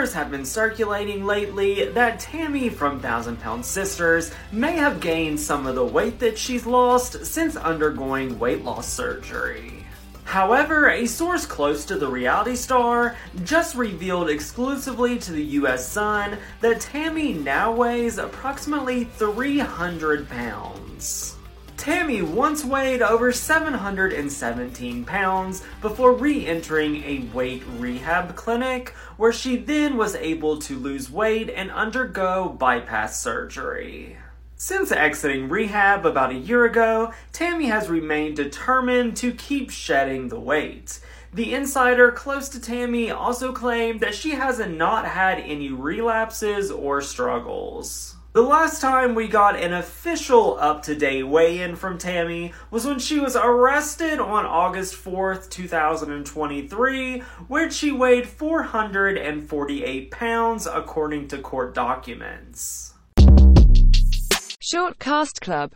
rumors have been circulating lately that Tammy from Thousand Pound Sisters may have gained some of the weight that she's lost since undergoing weight loss surgery. However, a source close to the reality star just revealed exclusively to the US Sun that Tammy now weighs approximately 300 pounds. Tammy once weighed over 717 pounds before re entering a weight rehab clinic, where she then was able to lose weight and undergo bypass surgery. Since exiting rehab about a year ago, Tammy has remained determined to keep shedding the weight. The insider close to Tammy also claimed that she has not had any relapses or struggles. The last time we got an official up to date weigh in from Tammy was when she was arrested on August 4th, 2023, where she weighed 448 pounds according to court documents. Short Cast Club